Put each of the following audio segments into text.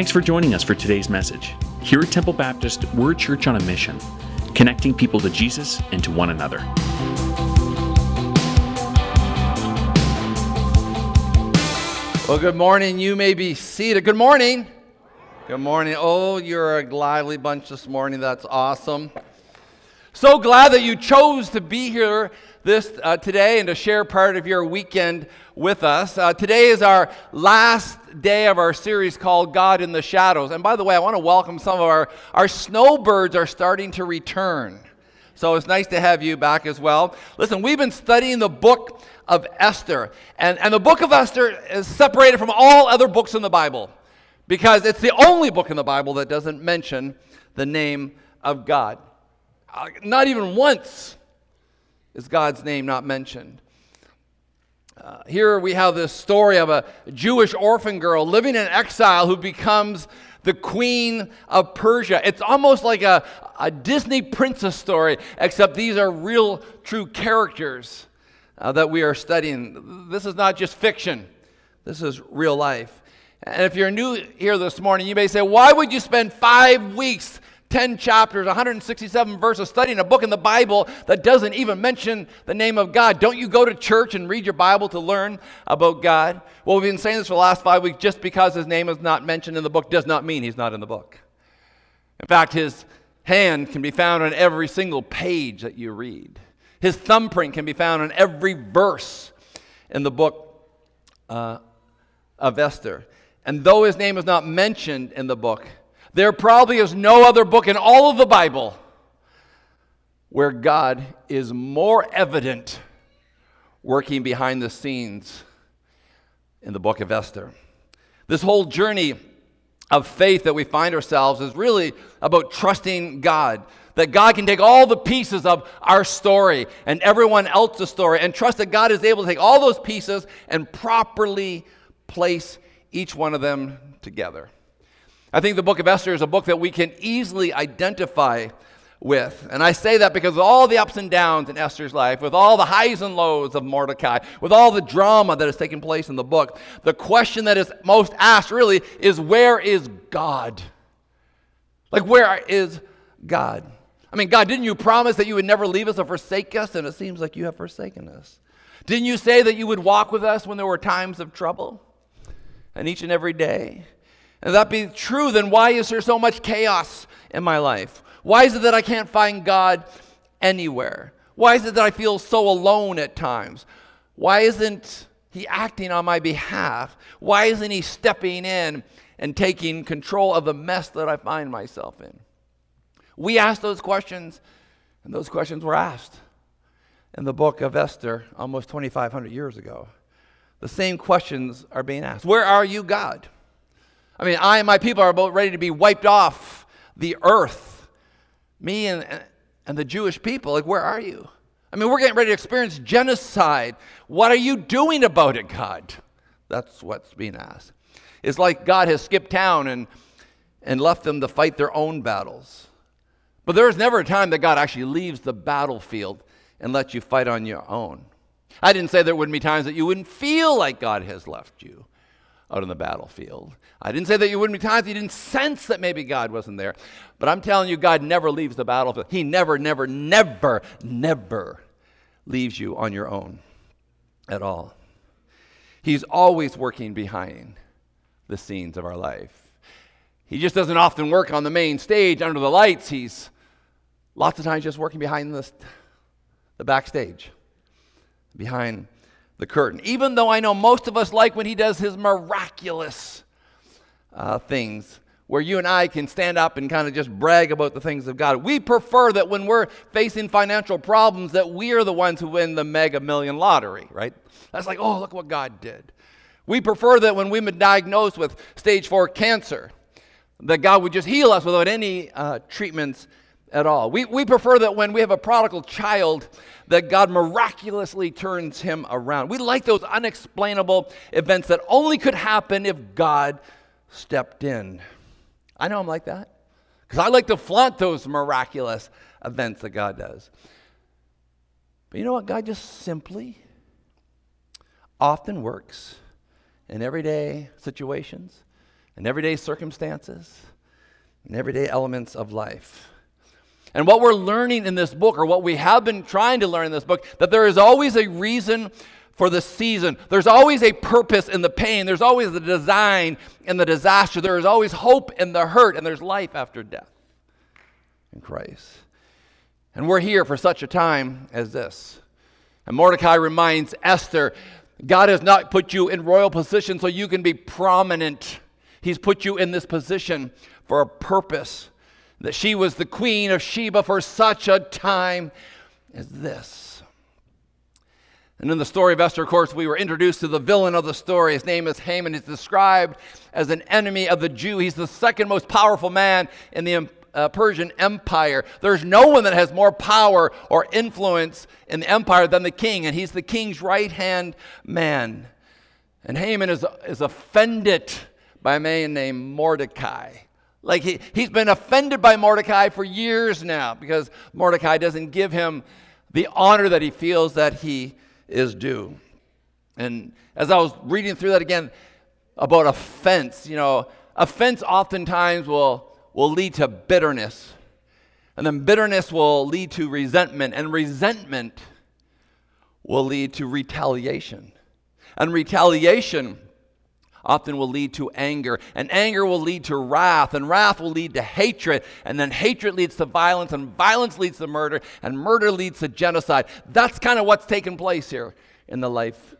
Thanks for joining us for today's message. Here at Temple Baptist, we're a church on a mission, connecting people to Jesus and to one another. Well, good morning. You may be seated. Good morning. Good morning. Oh, you're a lively bunch this morning. That's awesome. So glad that you chose to be here this uh, today and to share part of your weekend with us. Uh, today is our last day of our series called God in the Shadows. And by the way, I want to welcome some of our our snowbirds are starting to return. So it's nice to have you back as well. Listen, we've been studying the book of Esther. And, and the book of Esther is separated from all other books in the Bible because it's the only book in the Bible that doesn't mention the name of God. Uh, not even once is God's name not mentioned. Uh, here we have this story of a Jewish orphan girl living in exile who becomes the queen of Persia. It's almost like a, a Disney princess story, except these are real, true characters uh, that we are studying. This is not just fiction, this is real life. And if you're new here this morning, you may say, Why would you spend five weeks 10 chapters, 167 verses, studying a book in the Bible that doesn't even mention the name of God. Don't you go to church and read your Bible to learn about God? Well, we've been saying this for the last five weeks. Just because his name is not mentioned in the book does not mean he's not in the book. In fact, his hand can be found on every single page that you read, his thumbprint can be found on every verse in the book uh, of Esther. And though his name is not mentioned in the book, there probably is no other book in all of the Bible where God is more evident working behind the scenes in the book of Esther. This whole journey of faith that we find ourselves is really about trusting God. That God can take all the pieces of our story and everyone else's story and trust that God is able to take all those pieces and properly place each one of them together. I think the book of Esther is a book that we can easily identify with. And I say that because of all the ups and downs in Esther's life, with all the highs and lows of Mordecai, with all the drama that has taken place in the book, the question that is most asked really is where is God? Like, where is God? I mean, God, didn't you promise that you would never leave us or forsake us? And it seems like you have forsaken us. Didn't you say that you would walk with us when there were times of trouble? And each and every day. If that be true, then why is there so much chaos in my life? Why is it that I can't find God anywhere? Why is it that I feel so alone at times? Why isn't He acting on my behalf? Why isn't He stepping in and taking control of the mess that I find myself in? We ask those questions, and those questions were asked in the book of Esther almost 2,500 years ago. The same questions are being asked Where are you, God? I mean, I and my people are about ready to be wiped off the earth. Me and, and the Jewish people, like, where are you? I mean, we're getting ready to experience genocide. What are you doing about it, God? That's what's being asked. It's like God has skipped town and, and left them to fight their own battles. But there is never a time that God actually leaves the battlefield and lets you fight on your own. I didn't say there wouldn't be times that you wouldn't feel like God has left you out on the battlefield. I didn't say that you wouldn't be times you didn't sense that maybe God wasn't there. But I'm telling you, God never leaves the battlefield. He never, never, never, never leaves you on your own at all. He's always working behind the scenes of our life. He just doesn't often work on the main stage under the lights. He's lots of times just working behind the, the backstage, behind the curtain. Even though I know most of us like when he does his miraculous uh, things where you and I can stand up and kind of just brag about the things of God. We prefer that when we're facing financial problems that we are the ones who win the mega million lottery, right? That's like, oh, look what God did. We prefer that when we've been diagnosed with stage four cancer, that God would just heal us without any uh, treatments at all. We, we prefer that when we have a prodigal child, that God miraculously turns him around. We like those unexplainable events that only could happen if God stepped in. I know I'm like that because I like to flaunt those miraculous events that God does. But you know what? God just simply often works in everyday situations in everyday circumstances, in everyday elements of life. And what we're learning in this book, or what we have been trying to learn in this book, that there is always a reason for the season. There's always a purpose in the pain. There's always a design in the disaster. There is always hope in the hurt, and there's life after death in Christ. And we're here for such a time as this. And Mordecai reminds Esther God has not put you in royal position so you can be prominent. He's put you in this position for a purpose. That she was the queen of Sheba for such a time as this. And in the story of Esther, of course, we were introduced to the villain of the story. His name is Haman. He's described as an enemy of the Jew. He's the second most powerful man in the uh, Persian Empire. There's no one that has more power or influence in the empire than the king, and he's the king's right hand man. And Haman is, is offended by a man named Mordecai. Like he, he's been offended by Mordecai for years now because Mordecai doesn't give him the honor that he feels that he is due. And as I was reading through that again about offense, you know, offense oftentimes will will lead to bitterness. And then bitterness will lead to resentment. And resentment will lead to retaliation. And retaliation often will lead to anger. And anger will lead to wrath. And wrath will lead to hatred. And then hatred leads to violence. And violence leads to murder. And murder leads to genocide. That's kind of what's taken place here in the life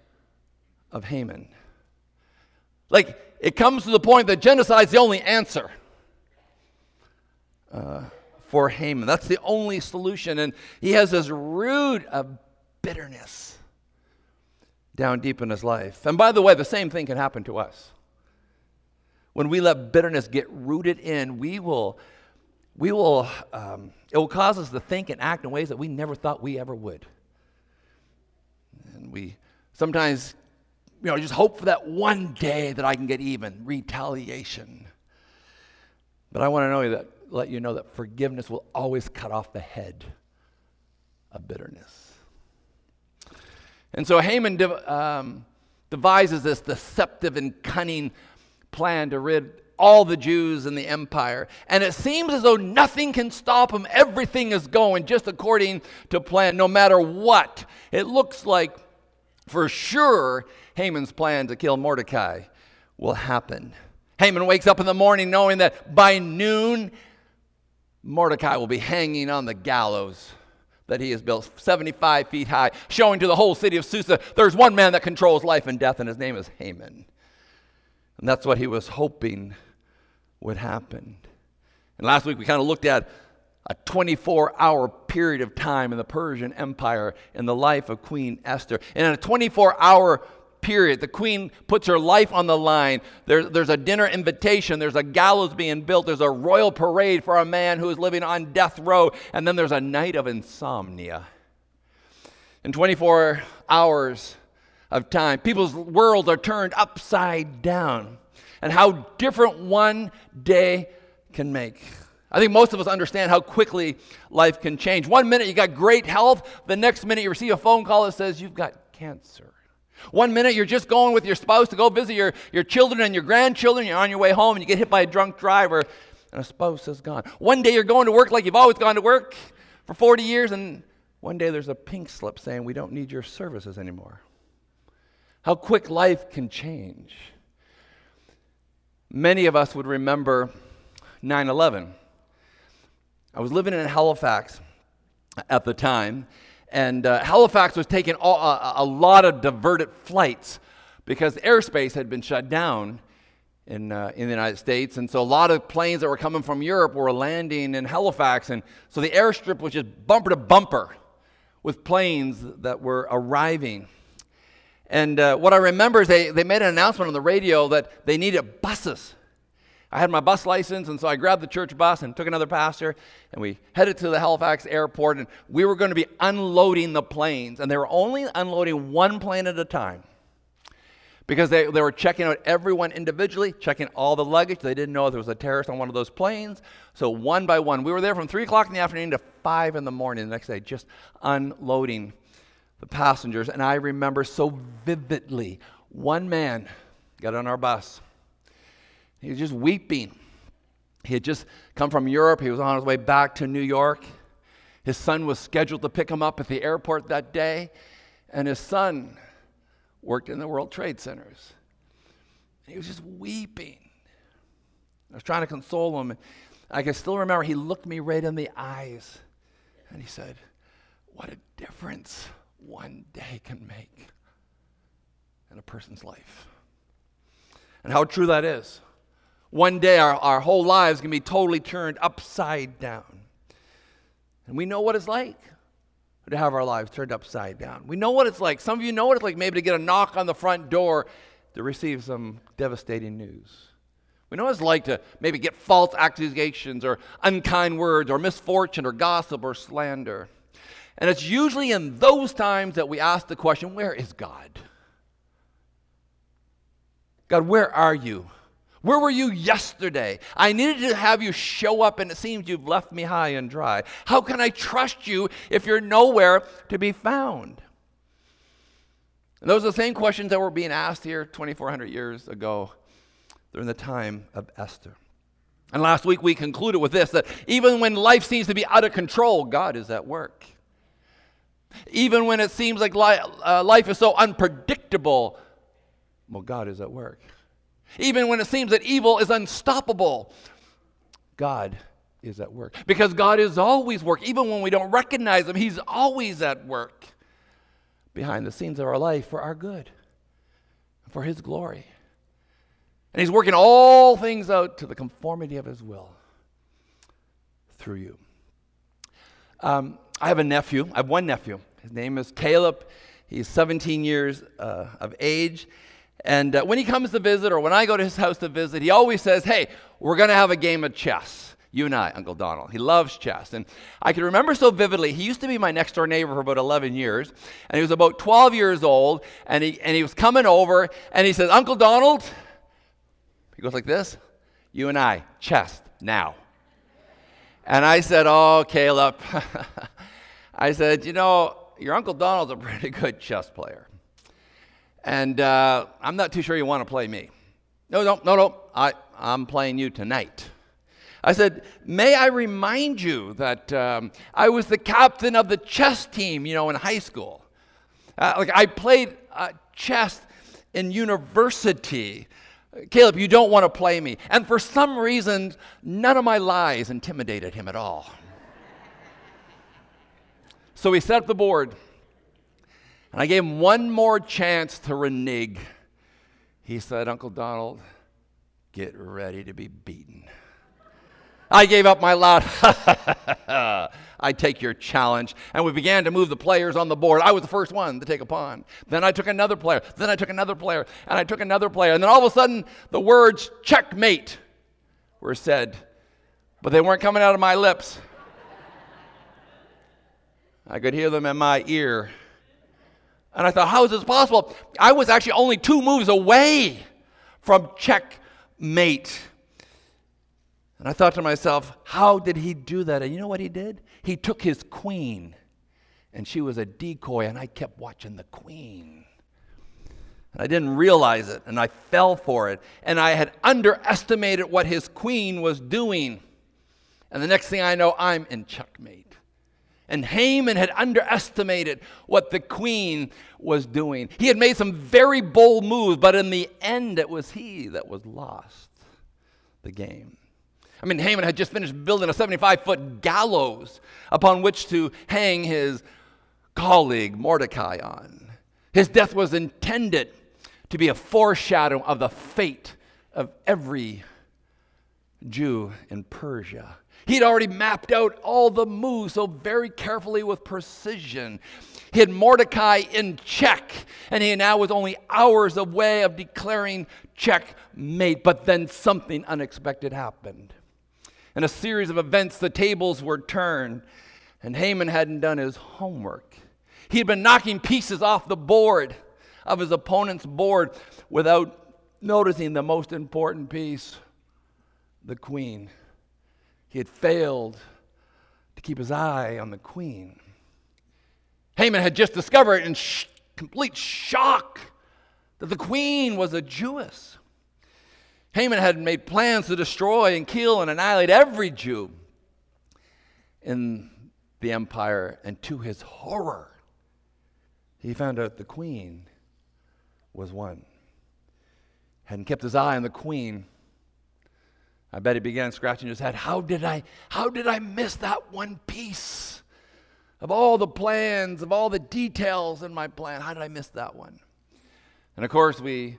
of Haman. Like, it comes to the point that genocide is the only answer uh, for Haman. That's the only solution. And he has this root of bitterness down deep in his life. And by the way, the same thing can happen to us. When we let bitterness get rooted in, we will, we will, um, it will cause us to think and act in ways that we never thought we ever would. And we sometimes, you know, just hope for that one day that I can get even, retaliation. But I want to know that let you know that forgiveness will always cut off the head of bitterness. And so Haman um, devises this deceptive and cunning plan to rid all the Jews in the empire. And it seems as though nothing can stop him. Everything is going just according to plan, no matter what. It looks like for sure Haman's plan to kill Mordecai will happen. Haman wakes up in the morning knowing that by noon Mordecai will be hanging on the gallows that he has built 75 feet high, showing to the whole city of Susa there's one man that controls life and death, and his name is Haman. And that's what he was hoping would happen. And last week we kind of looked at a 24 hour period of time in the Persian Empire in the life of Queen Esther. And in a 24 hour period. The queen puts her life on the line. There, there's a dinner invitation. There's a gallows being built. There's a royal parade for a man who is living on death row. And then there's a night of insomnia. In 24 hours of time, people's worlds are turned upside down. And how different one day can make. I think most of us understand how quickly life can change. One minute you got great health, the next minute you receive a phone call that says you've got cancer. One minute you're just going with your spouse to go visit your, your children and your grandchildren, you're on your way home and you get hit by a drunk driver and a spouse is gone. One day you're going to work like you've always gone to work for 40 years, and one day there's a pink slip saying we don't need your services anymore. How quick life can change. Many of us would remember 9 11. I was living in Halifax at the time, and uh, Halifax was taking all, a, a, lot of diverted flights because airspace had been shut down in, uh, in the United States. And so a lot of planes that were coming from Europe were landing in Halifax. And so the airstrip was just bumper to bumper with planes that were arriving. And uh, what I remember is they, they made an announcement on the radio that they needed buses I had my bus license, and so I grabbed the church bus and took another pastor, and we headed to the Halifax airport, and we were going to be unloading the planes, and they were only unloading one plane at a time because they, they were checking out everyone individually, checking all the luggage. They didn't know there was a terrorist on one of those planes. So one by one, we were there from 3 o'clock in the afternoon to 5 in the morning the next day, just unloading the passengers. And I remember so vividly one man got on our bus He was just weeping. He had just come from Europe. He was on his way back to New York. His son was scheduled to pick him up at the airport that day, and his son worked in the World Trade Centers. He was just weeping. I was trying to console him. I can still remember he looked me right in the eyes and he said, What a difference one day can make in a person's life. And how true that is. One day our, our whole lives can be totally turned upside down. And we know what it's like to have our lives turned upside down. We know what it's like. Some of you know what it's like maybe to get a knock on the front door to receive some devastating news. We know what it's like to maybe get false accusations or unkind words or misfortune or gossip or slander. And it's usually in those times that we ask the question where is God? God, where are you? Where were you yesterday? I needed to have you show up, and it seems you've left me high and dry. How can I trust you if you're nowhere to be found? And those are the same questions that were being asked here 2,400 years ago during the time of Esther. And last week we concluded with this that even when life seems to be out of control, God is at work. Even when it seems like uh, life is so unpredictable, well, God is at work. Even when it seems that evil is unstoppable, God is at work. Because God is always work. Even when we don't recognize Him, He's always at work behind the scenes of our life for our good, for His glory. And He's working all things out to the conformity of His will through you. Um, I have a nephew. I have one nephew. His name is Caleb. He's 17 years uh, of age. And uh, when he comes to visit, or when I go to his house to visit, he always says, Hey, we're going to have a game of chess. You and I, Uncle Donald. He loves chess. And I can remember so vividly, he used to be my next door neighbor for about 11 years. And he was about 12 years old. And he, and he was coming over, and he says, Uncle Donald, he goes like this, You and I, chess, now. And I said, Oh, Caleb. I said, You know, your Uncle Donald's a pretty good chess player. And uh, I'm not too sure you want to play me. No, no, no, no. I, I'm playing you tonight. I said, May I remind you that um, I was the captain of the chess team, you know, in high school. Uh, like, I played uh, chess in university. Caleb, you don't want to play me. And for some reason, none of my lies intimidated him at all. so we set up the board. And I gave him one more chance to renege. He said, Uncle Donald, get ready to be beaten. I gave up my loud, I take your challenge. And we began to move the players on the board. I was the first one to take a pawn. Then I took another player. Then I took another player. And I took another player. And then all of a sudden, the words checkmate were said, but they weren't coming out of my lips. I could hear them in my ear. And I thought, how is this possible? I was actually only two moves away from checkmate. And I thought to myself, how did he do that? And you know what he did? He took his queen, and she was a decoy, and I kept watching the queen. And I didn't realize it, and I fell for it. And I had underestimated what his queen was doing. And the next thing I know, I'm in checkmate. And Haman had underestimated what the queen was doing. He had made some very bold moves, but in the end, it was he that was lost the game. I mean, Haman had just finished building a 75 foot gallows upon which to hang his colleague Mordecai on. His death was intended to be a foreshadow of the fate of every Jew in Persia. He'd already mapped out all the moves so very carefully with precision. He had Mordecai in check, and he now was only hours away of declaring checkmate. But then something unexpected happened. In a series of events, the tables were turned, and Haman hadn't done his homework. He had been knocking pieces off the board of his opponent's board without noticing the most important piece the queen. He had failed to keep his eye on the queen. Haman had just discovered in sh- complete shock that the queen was a Jewess. Haman had made plans to destroy and kill and annihilate every Jew in the empire, and to his horror, he found out the queen was one. Hadn't kept his eye on the queen. I bet he began scratching his head. How did I how did I miss that one piece of all the plans, of all the details in my plan? How did I miss that one? And of course, we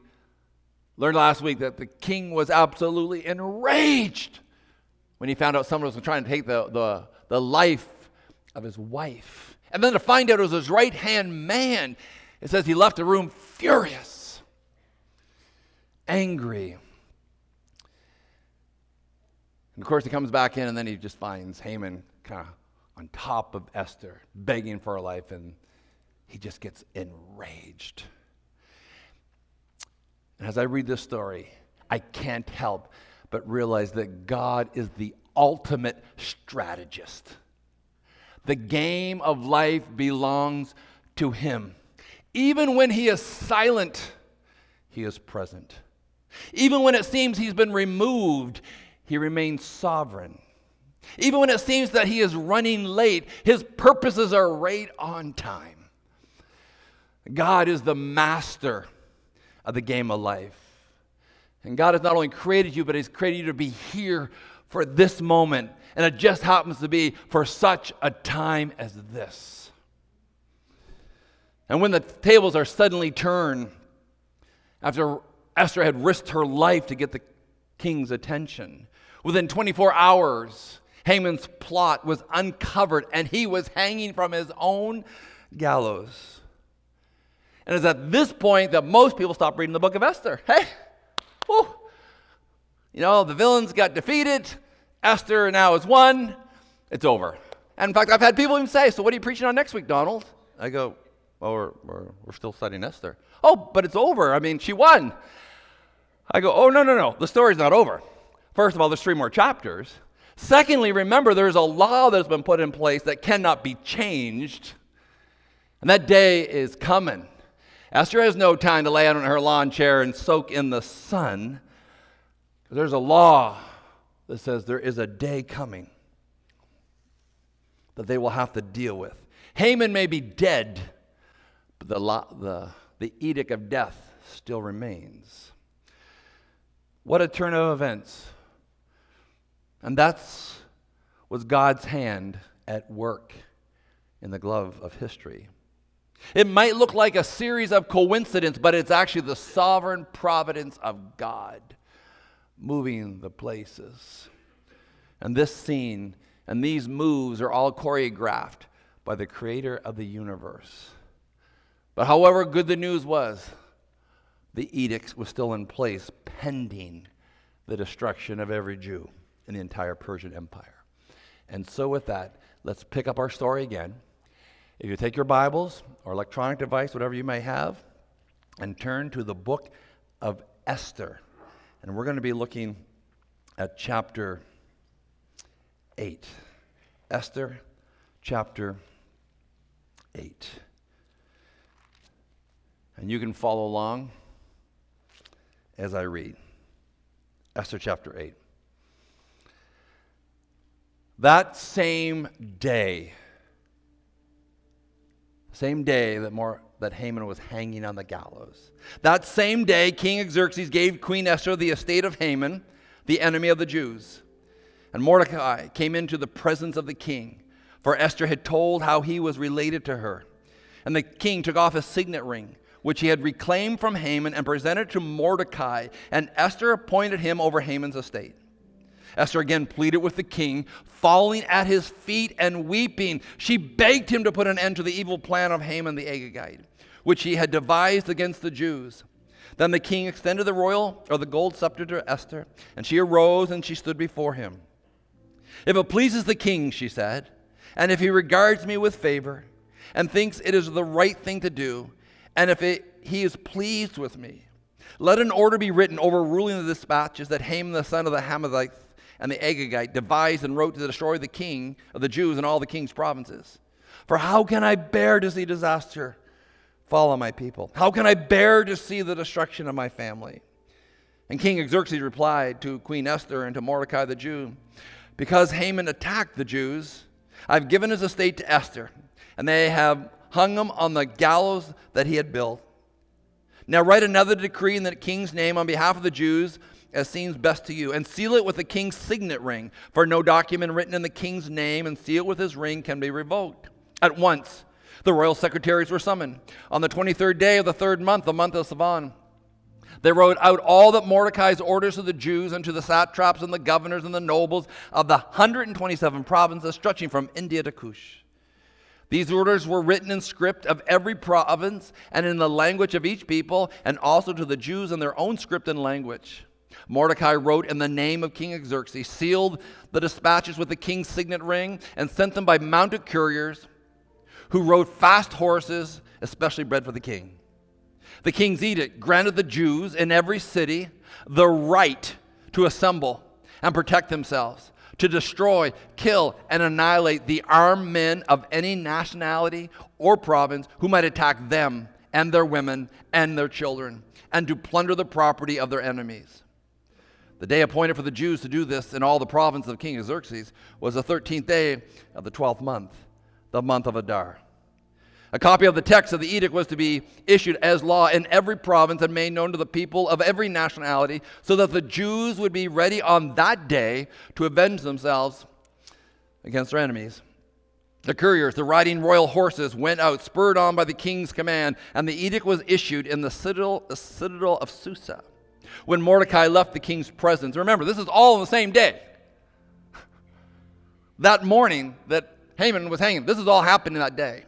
learned last week that the king was absolutely enraged when he found out someone was trying to take the, the, the life of his wife. And then to find out it was his right hand man, it says he left the room furious, angry. And of course, he comes back in, and then he just finds Haman kind of on top of Esther, begging for her life, and he just gets enraged. And as I read this story, I can't help but realize that God is the ultimate strategist. The game of life belongs to Him. Even when He is silent, He is present. Even when it seems He's been removed, He remains sovereign. Even when it seems that He is running late, His purposes are right on time. God is the master of the game of life. And God has not only created you, but He's created you to be here for this moment. And it just happens to be for such a time as this. And when the tables are suddenly turned, after Esther had risked her life to get the king's attention, within 24 hours, Haman's plot was uncovered and he was hanging from his own gallows. And it's at this point that most people stop reading the book of Esther. Hey, whew. You know, the villains got defeated. Esther now is one. It's over. And in fact, I've had people even say, So, what are you preaching on next week, Donald? I go, Well, we're, we're, we're still studying Esther. Oh, but it's over. I mean, she won. I go, Oh, no, no, no. The story's not over. First of all, there's three more chapters. Secondly, remember, there's a law that's been put in place that cannot be changed. And that day is coming. Esther has no time to lay out on her lawn chair and soak in the sun. There's a law that says there is a day coming that they will have to deal with. Haman may be dead, but the, the, the edict of death still remains. What a turn of events. And that's was God's hand at work in the glove of history. It might look like a series of coincidences, but it's actually the sovereign providence of God moving the places. And this scene and these moves are all choreographed by the creator of the universe. But however good the news was, the edict was still in place pending the destruction of every Jew in the entire Persian Empire. And so, with that, let's pick up our story again. If you take your Bibles or electronic device, whatever you may have, and turn to the book of Esther. And we're going to be looking at chapter 8. Esther chapter 8. And you can follow along as I read. Esther chapter 8. That same day, same day that, more, that Haman was hanging on the gallows. That same day, King Xerxes gave Queen Esther the estate of Haman, the enemy of the Jews. And Mordecai came into the presence of the king, for Esther had told how he was related to her. And the king took off his signet ring, which he had reclaimed from Haman, and presented it to Mordecai. And Esther appointed him over Haman's estate. Esther again pleaded with the king, falling at his feet and weeping. She begged him to put an end to the evil plan of Haman the Agagite, which he had devised against the Jews. Then the king extended the royal or the gold scepter to Esther, and she arose and she stood before him. If it pleases the king, she said, and if he regards me with favor and thinks it is the right thing to do, and if it, he is pleased with me, let an order be written overruling the dispatches that Haman the son of the Hammedathites and the Agagite devised and wrote to destroy the king of the Jews and all the king's provinces. For how can I bear to see disaster fall on my people? How can I bear to see the destruction of my family? And King Xerxes replied to Queen Esther and to Mordecai the Jew, Because Haman attacked the Jews, I've given his estate to Esther, and they have hung him on the gallows that he had built. Now write another decree in the king's name on behalf of the Jews as seems best to you, and seal it with the king's signet ring, for no document written in the king's name and sealed with his ring can be revoked. At once, the royal secretaries were summoned. On the 23rd day of the third month, the month of Sivan, they wrote out all that Mordecai's orders to the Jews and to the satraps and the governors and the nobles of the 127 provinces stretching from India to Cush. These orders were written in script of every province and in the language of each people, and also to the Jews in their own script and language. Mordecai wrote in the name of King Xerxes, sealed the dispatches with the king's signet ring, and sent them by mounted couriers who rode fast horses, especially bred for the king. The king's edict granted the Jews in every city the right to assemble and protect themselves, to destroy, kill, and annihilate the armed men of any nationality or province who might attack them and their women and their children, and to plunder the property of their enemies. The day appointed for the Jews to do this in all the provinces of King Xerxes was the 13th day of the 12th month, the month of Adar. A copy of the text of the edict was to be issued as law in every province and made known to the people of every nationality, so that the Jews would be ready on that day to avenge themselves against their enemies. The couriers, the riding royal horses, went out, spurred on by the king's command, and the edict was issued in the citadel, the citadel of Susa. When Mordecai left the king's presence, remember, this is all on the same day. that morning that Haman was hanging, this is all happening that day.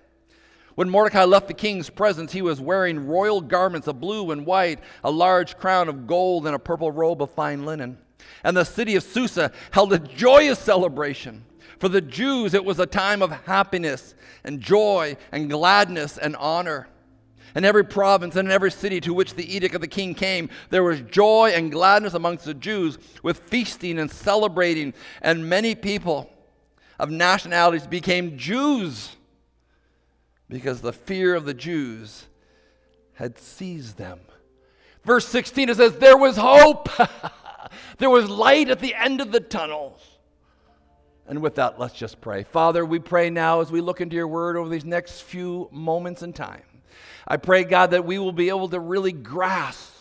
When Mordecai left the king's presence, he was wearing royal garments of blue and white, a large crown of gold, and a purple robe of fine linen. And the city of Susa held a joyous celebration. For the Jews, it was a time of happiness and joy and gladness and honor. In every province and in every city to which the edict of the king came, there was joy and gladness amongst the Jews, with feasting and celebrating, and many people of nationalities became Jews because the fear of the Jews had seized them. Verse 16 it says, There was hope, there was light at the end of the tunnel. And with that, let's just pray. Father, we pray now as we look into your word over these next few moments in time. I pray, God, that we will be able to really grasp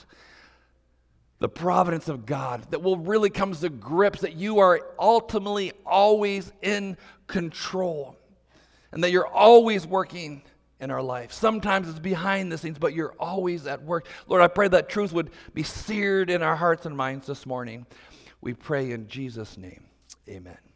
the providence of God, that will really come to grips that you are ultimately always in control and that you're always working in our life. Sometimes it's behind the scenes, but you're always at work. Lord, I pray that truth would be seared in our hearts and minds this morning. We pray in Jesus' name. Amen.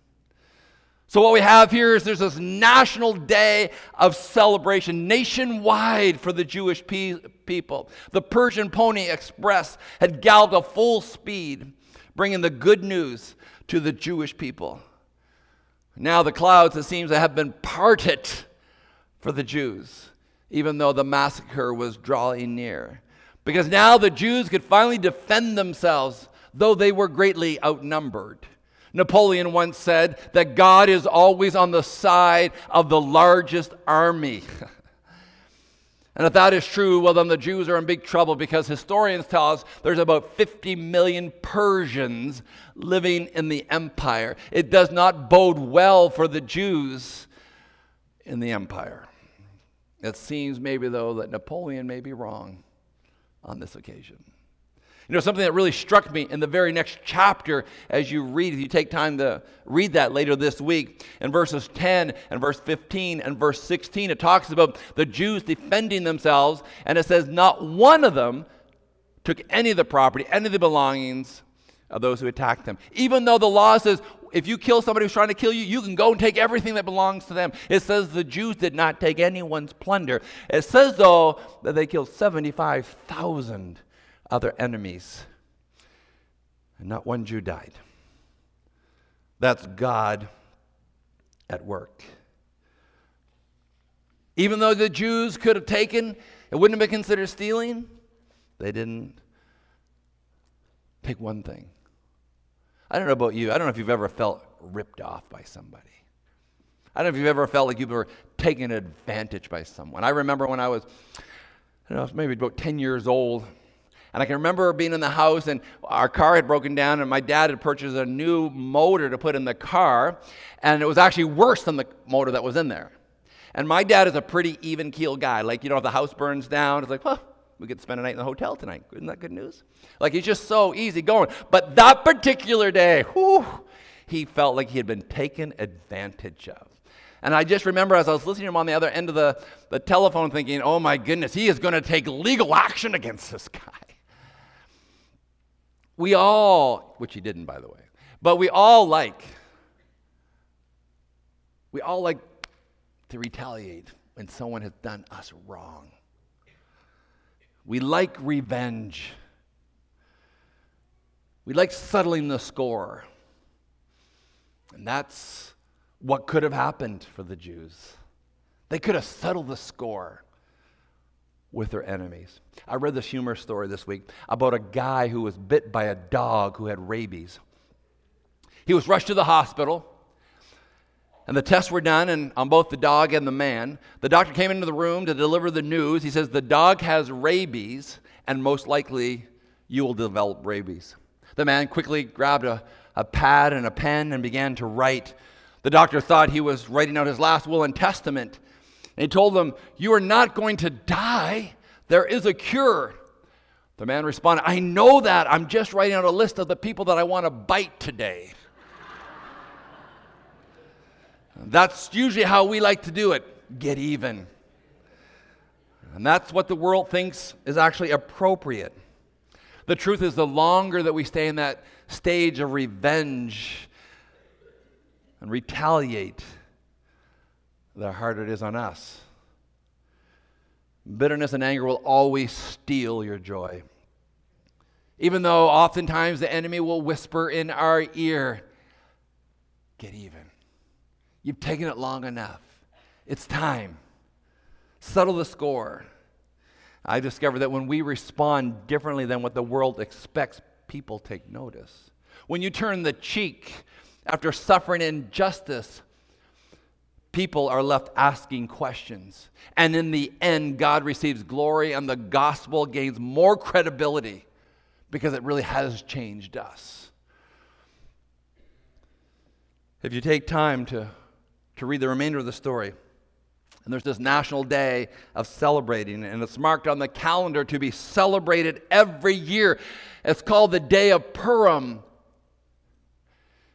So, what we have here is there's this national day of celebration nationwide for the Jewish pe- people. The Persian Pony Express had galloped at full speed, bringing the good news to the Jewish people. Now the clouds, it seems, have been parted for the Jews, even though the massacre was drawing near. Because now the Jews could finally defend themselves, though they were greatly outnumbered. Napoleon once said that God is always on the side of the largest army. and if that is true, well, then the Jews are in big trouble because historians tell us there's about 50 million Persians living in the empire. It does not bode well for the Jews in the empire. It seems maybe, though, that Napoleon may be wrong on this occasion. You know, something that really struck me in the very next chapter as you read, if you take time to read that later this week, in verses 10 and verse 15 and verse 16, it talks about the Jews defending themselves, and it says, Not one of them took any of the property, any of the belongings of those who attacked them. Even though the law says if you kill somebody who's trying to kill you, you can go and take everything that belongs to them. It says the Jews did not take anyone's plunder. It says, though, that they killed 75,000 other enemies, and not one Jew died. That's God at work. Even though the Jews could have taken, it wouldn't have been considered stealing, they didn't take one thing. I don't know about you. I don't know if you've ever felt ripped off by somebody. I don't know if you've ever felt like you were taken advantage by someone. I remember when I was, I don't know, maybe about 10 years old, And I can remember being in the house and our car had broken down, and my dad had purchased a new motor to put in the car, and it was actually worse than the motor that was in there. And my dad is a pretty even keel guy. Like, you know, if the house burns down, it's like, well, we to spend a night in the hotel tonight. Isn't that good news? Like, he's just so easy going. But that particular day, whew, he felt like he had been taken advantage of. And I just remember as I was listening to him on the other end of the, the telephone thinking, oh my goodness, he is going to take legal action against this guy. We all, which he didn't, by the way, but we all like, we all like to retaliate when someone has done us wrong. We like revenge. We like settling the score. And that's what could have happened for the Jews. They could have settled the score with their enemies. I read this humorous story this week about a guy who was bit by a dog who had rabies. He was rushed to the hospital, and the tests were done and on both the dog and the man. The doctor came into the room to deliver the news. He says, The dog has rabies, and most likely you will develop rabies. The man quickly grabbed a, a pad and a pen and began to write. The doctor thought he was writing out his last will and testament. And he told them, You are not going to die. There is a cure. The man responded, I know that. I'm just writing out a list of the people that I want to bite today. That's usually how we like to do it get even. And that's what the world thinks is actually appropriate. The truth is, the longer that we stay in that stage of revenge and retaliate, the harder it is on us. Bitterness and anger will always steal your joy. Even though oftentimes the enemy will whisper in our ear, get even. You've taken it long enough. It's time. Settle the score. I discovered that when we respond differently than what the world expects, people take notice. When you turn the cheek after suffering injustice, people are left asking questions. And in the end, God receives glory and the gospel gains more credibility because it really has changed us. If you take time to, to read the remainder of the story, and there's this national day of celebrating, and it's marked on the calendar to be celebrated every year. It's called the Day of Purim.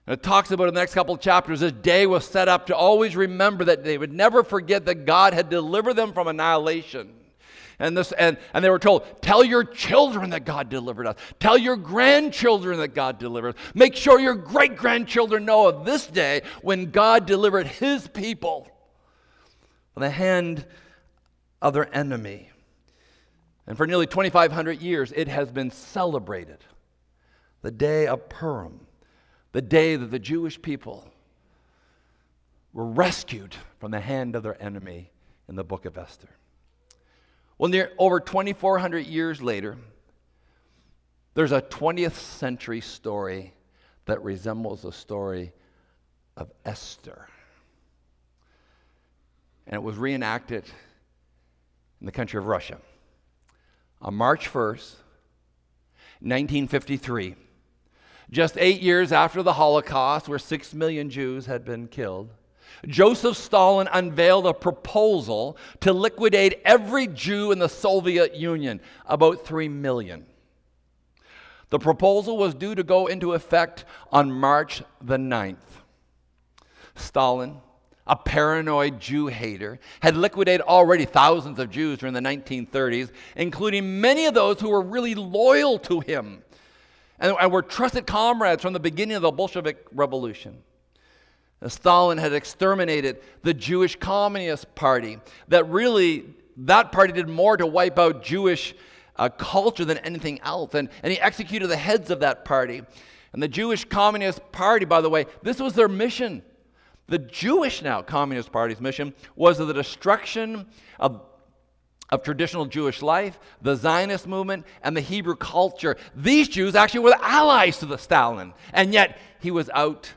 And it talks about in the next couple of chapters, this day was set up to always remember that they would never forget that God had delivered them from annihilation. And, this, and, and they were told, tell your children that God delivered us. Tell your grandchildren that God delivered us. Make sure your great grandchildren know of this day when God delivered his people from the hand of their enemy. And for nearly 2,500 years, it has been celebrated the day of Purim the day that the Jewish people were rescued from the hand of their enemy in the book of Esther. Well, near, over 2,400 years later, there's a 20th century story that resembles the story of Esther. And it was reenacted in the country of Russia. On March 1st, 1953, just eight years after the Holocaust, where six million Jews had been killed, Joseph Stalin unveiled a proposal to liquidate every Jew in the Soviet Union, about three million. The proposal was due to go into effect on March the 9th. Stalin, a paranoid Jew hater, had liquidated already thousands of Jews during the 1930s, including many of those who were really loyal to him and, and were trusted comrades from the beginning of the Bolshevik Revolution. Stalin had exterminated the Jewish Communist Party, that really, that party did more to wipe out Jewish uh, culture than anything else. And, and he executed the heads of that party. And the Jewish Communist Party, by the way, this was their mission. The Jewish now Communist Party's mission was the destruction of of traditional Jewish life, the Zionist movement, and the Hebrew culture. These Jews actually were allies to the Stalin, and yet he was out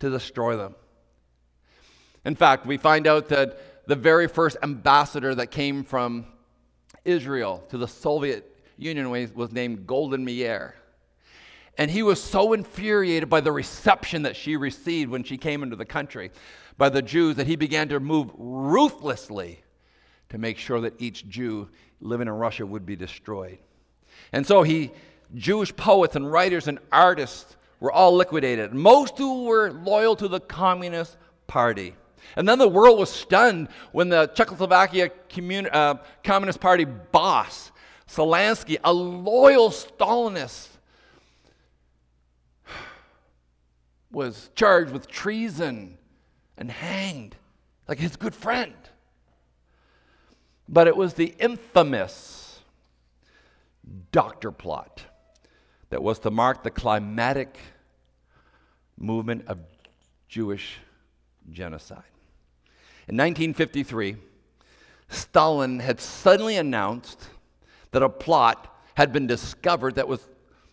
to destroy them. In fact, we find out that the very first ambassador that came from Israel to the Soviet Union was named Golda Meir. And he was so infuriated by the reception that she received when she came into the country by the Jews that he began to move ruthlessly to make sure that each Jew living in Russia would be destroyed. And so he, Jewish poets and writers and artists were all liquidated. Most who were loyal to the Communist Party. And then the world was stunned when the Czechoslovakia uh, Communist Party boss, Slansky, a loyal Stalinist, was charged with treason and hanged like his good friend. But it was the infamous doctor plot that was to mark the climatic movement of Jewish genocide. In 1953, Stalin had suddenly announced that a plot had been discovered that was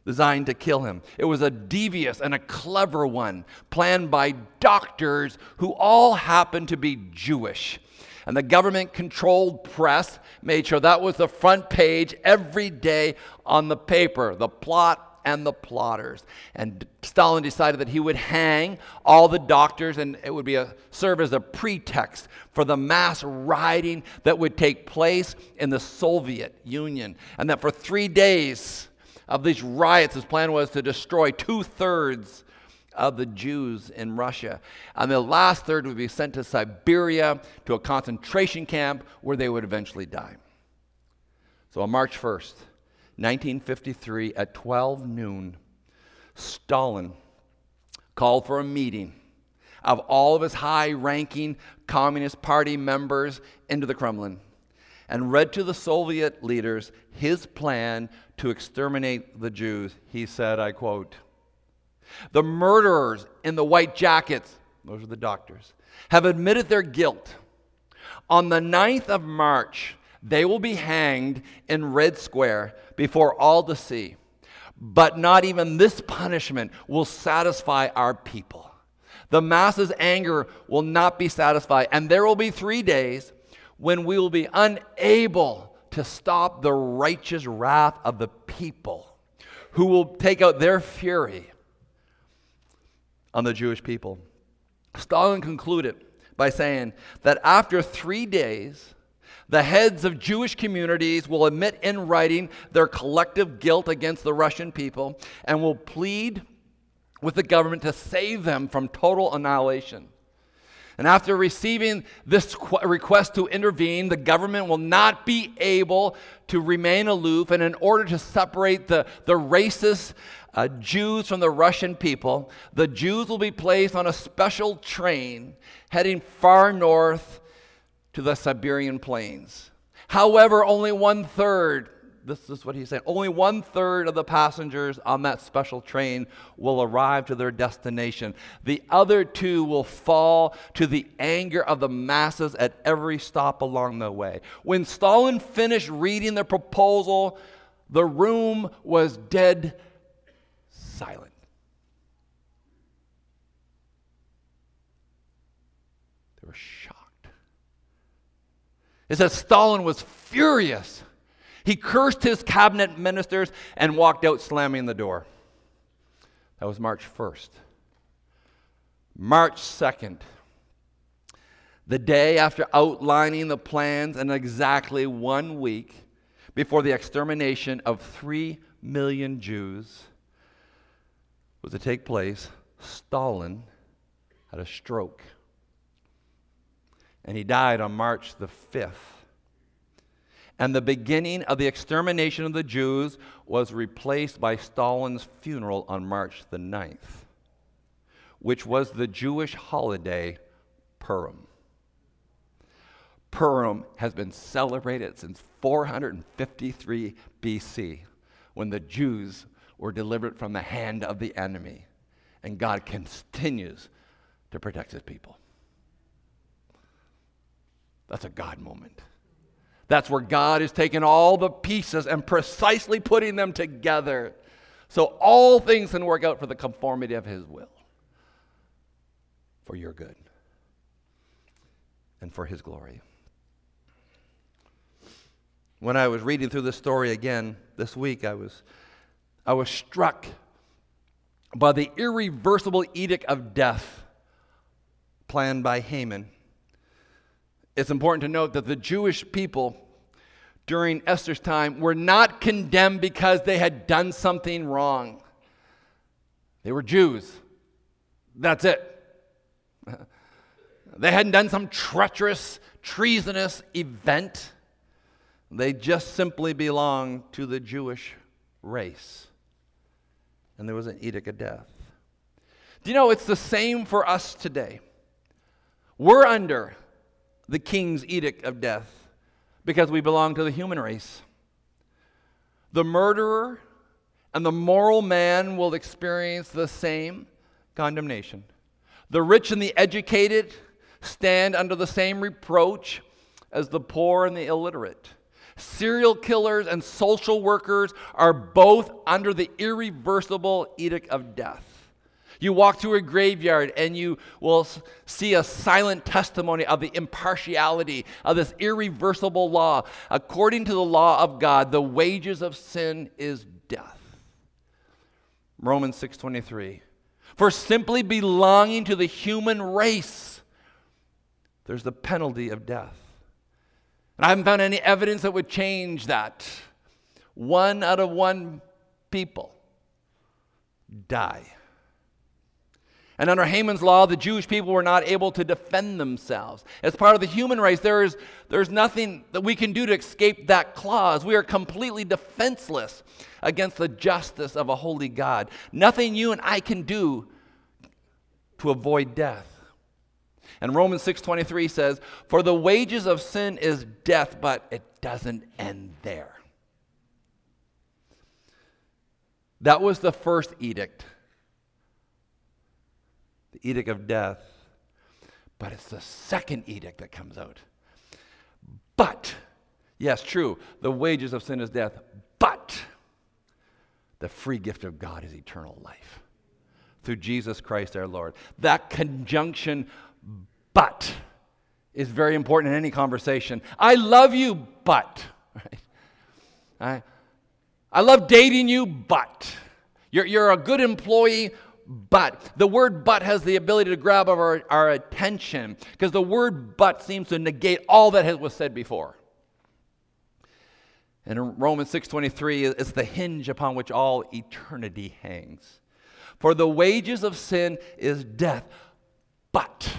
designed to kill him. It was a devious and a clever one, planned by doctors who all happened to be Jewish. And the government controlled press made sure that was the front page every day on the paper the plot and the plotters. And Stalin decided that he would hang all the doctors, and it would be a, serve as a pretext for the mass rioting that would take place in the Soviet Union. And that for three days of these riots, his plan was to destroy two thirds of the Jews in Russia. And the last third would be sent to Siberia to a concentration camp where they would eventually die. So on March 1st, 1953, at 12 noon, Stalin called for a meeting of all of his high ranking Communist Party members into the Kremlin and read to the Soviet leaders his plan to exterminate the Jews. He said, I quote, The murderers in the white jackets, those are the doctors, have admitted their guilt. On the 9th of March, they will be hanged in Red Square before all to see. But not even this punishment will satisfy our people. The masses' anger will not be satisfied, and there will be three days when we will be unable to stop the righteous wrath of the people who will take out their fury on the Jewish people. Stalin concluded by saying that after three days, the heads of Jewish communities will admit in writing their collective guilt against the Russian people and will plead with the government to save them from total annihilation. And after receiving this request to intervene, the government will not be able to remain aloof. And in order to separate the, the racist uh, Jews from the Russian people, the Jews will be placed on a special train heading far north to the Siberian plains. However, only one third, this is what he said, only one third of the passengers on that special train will arrive to their destination. The other two will fall to the anger of the masses at every stop along the way. When Stalin finished reading the proposal, the room was dead silent. They were shocked. It says Stalin was furious. He cursed his cabinet ministers and walked out slamming the door. That was March 1st. March 2nd, the day after outlining the plans and exactly one week before the extermination of three million Jews was to take place, Stalin had a stroke and he died on March the 5th. And the beginning of the extermination of the Jews was replaced by Stalin's funeral on March the 9th, which was the Jewish holiday Purim. Purim has been celebrated since 453 BC when the Jews were delivered from the hand of the enemy. And God continues to protect his people. That's a God moment. That's where God is taking all the pieces and precisely putting them together so all things can work out for the conformity of His will, for your good, and for His glory. When I was reading through this story again this week, I was, I was struck by the irreversible edict of death planned by Haman. It's important to note that the Jewish people during Esther's time were not condemned because they had done something wrong. They were Jews. That's it. They hadn't done some treacherous, treasonous event. They just simply belonged to the Jewish race. And there was an edict of death. Do you know it's the same for us today? We're under the king's edict of death because we belong to the human race. The murderer and the moral man will experience the same condemnation. The rich and the educated stand under the same reproach as the poor and the illiterate. Serial killers and social workers are both under the irreversible edict of death. You walk through a graveyard and you will see a silent testimony of the impartiality of this irreversible law. According to the law of God, the wages of sin is death. Romans 6:23. For simply belonging to the human race, there's the penalty of death. And I haven't found any evidence that would change that. One out of one people die. And under Haman's law, the Jewish people were not able to defend themselves. As part of the human race, there is, there's nothing that we can do to escape that clause. We are completely defenseless against the justice of a holy God. Nothing you and I can do to avoid death. And Romans 6:23 says, "For the wages of sin is death, but it doesn't end there." That was the first edict. The edict of death. But it's the second edict that comes out. But, yes, true, the wages of sin is death, but the free gift of God is eternal life through Jesus Christ our Lord. That conjunction but is very important in any conversation. I love you, but. Right? I, I love dating you, but. You're, you're a good employee, but. The word but has the ability to grab our, our attention because the word but seems to negate all that has, was said before. And in Romans 6:23 is the hinge upon which all eternity hangs. For the wages of sin is death, but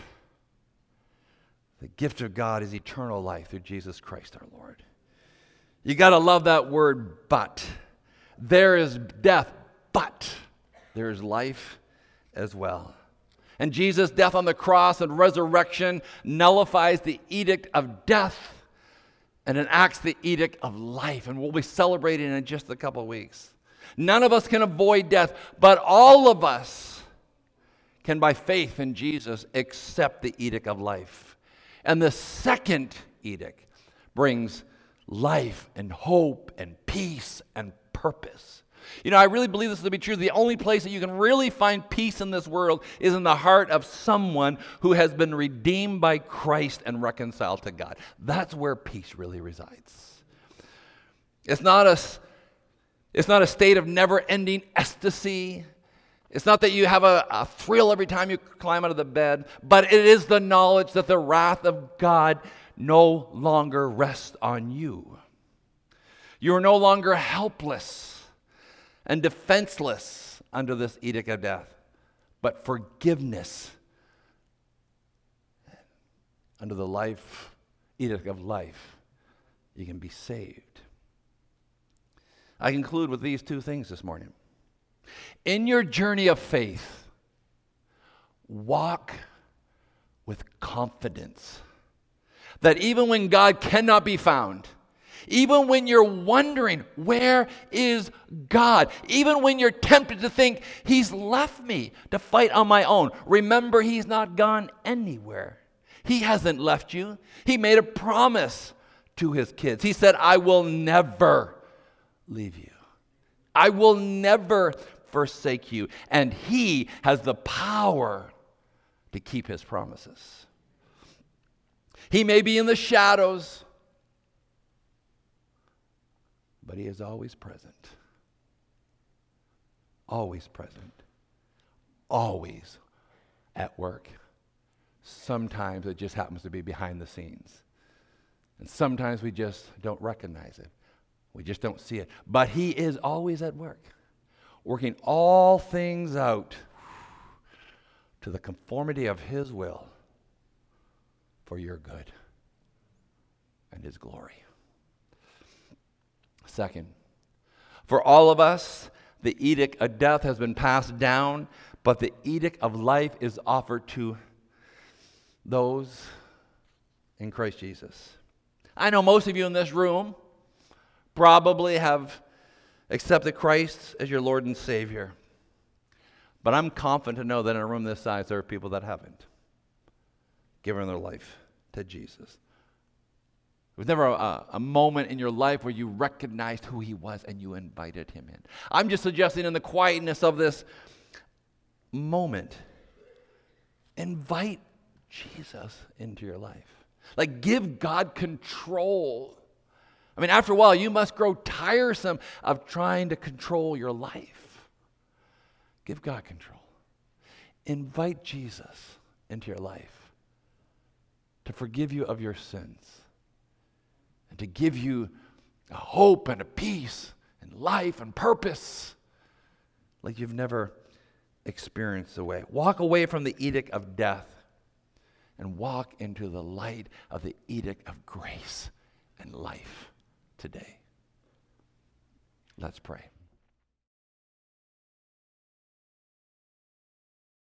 the gift of God is eternal life through Jesus Christ our Lord. You got to love that word, but. There is death, but there is life as well. And Jesus' death on the cross and resurrection nullifies the edict of death and enacts the edict of life. And we'll be celebrating in just a couple of weeks. None of us can avoid death, but all of us can, by faith in Jesus, accept the edict of life. And the second edict brings life and hope and peace and purpose. You know, I really believe this to be true. The only place that you can really find peace in this world is in the heart of someone who has been redeemed by Christ and reconciled to God. That's where peace really resides. It's not a, it's not a state of never ending ecstasy. It's not that you have a, a, thrill every time you climb out of the bed, but it is the knowledge that the wrath of God no longer rests on you. You are no longer helpless and defenseless under this edict of death, but forgiveness under the life edict of life. You can be saved. I conclude with these two things this morning. In your journey of faith, walk with confidence that even when God cannot be found, even when you're wondering, where is God? Even when you're tempted to think, He's left me to fight on my own, remember He's not gone anywhere. He hasn't left you. He made a promise to His kids. He said, I will never leave you. I will never forsake you. And He has the power to keep His promises. He may be in the shadows, but He is always present. Always present. Always at work. Sometimes it just happens to be behind the scenes. And sometimes we just don't recognize it. We just don't see it. But He is always at work, working all things out to the conformity of His will for your good and His glory. Second, for all of us, the edict of death has been passed down, but the edict of life is offered to those in Christ Jesus. I know most of you in this room probably have accepted Christ as your Lord and Savior. But I'm confident to know that in a room this size, there are people that haven't given their life to Jesus. There was never a, a, moment in your life where you recognized who he was and you invited him in. I'm just suggesting, in the quietness of this moment, invite Jesus into your life. Like, give God control. I mean, after a while, you must grow tiresome of trying to control your life. Give God control. Invite Jesus into your life to forgive you of your sins and to give you a hope and a peace and life and purpose like you've never experienced away. Walk away from the edict of death and walk into the light of the edict of grace and life today. Let's pray.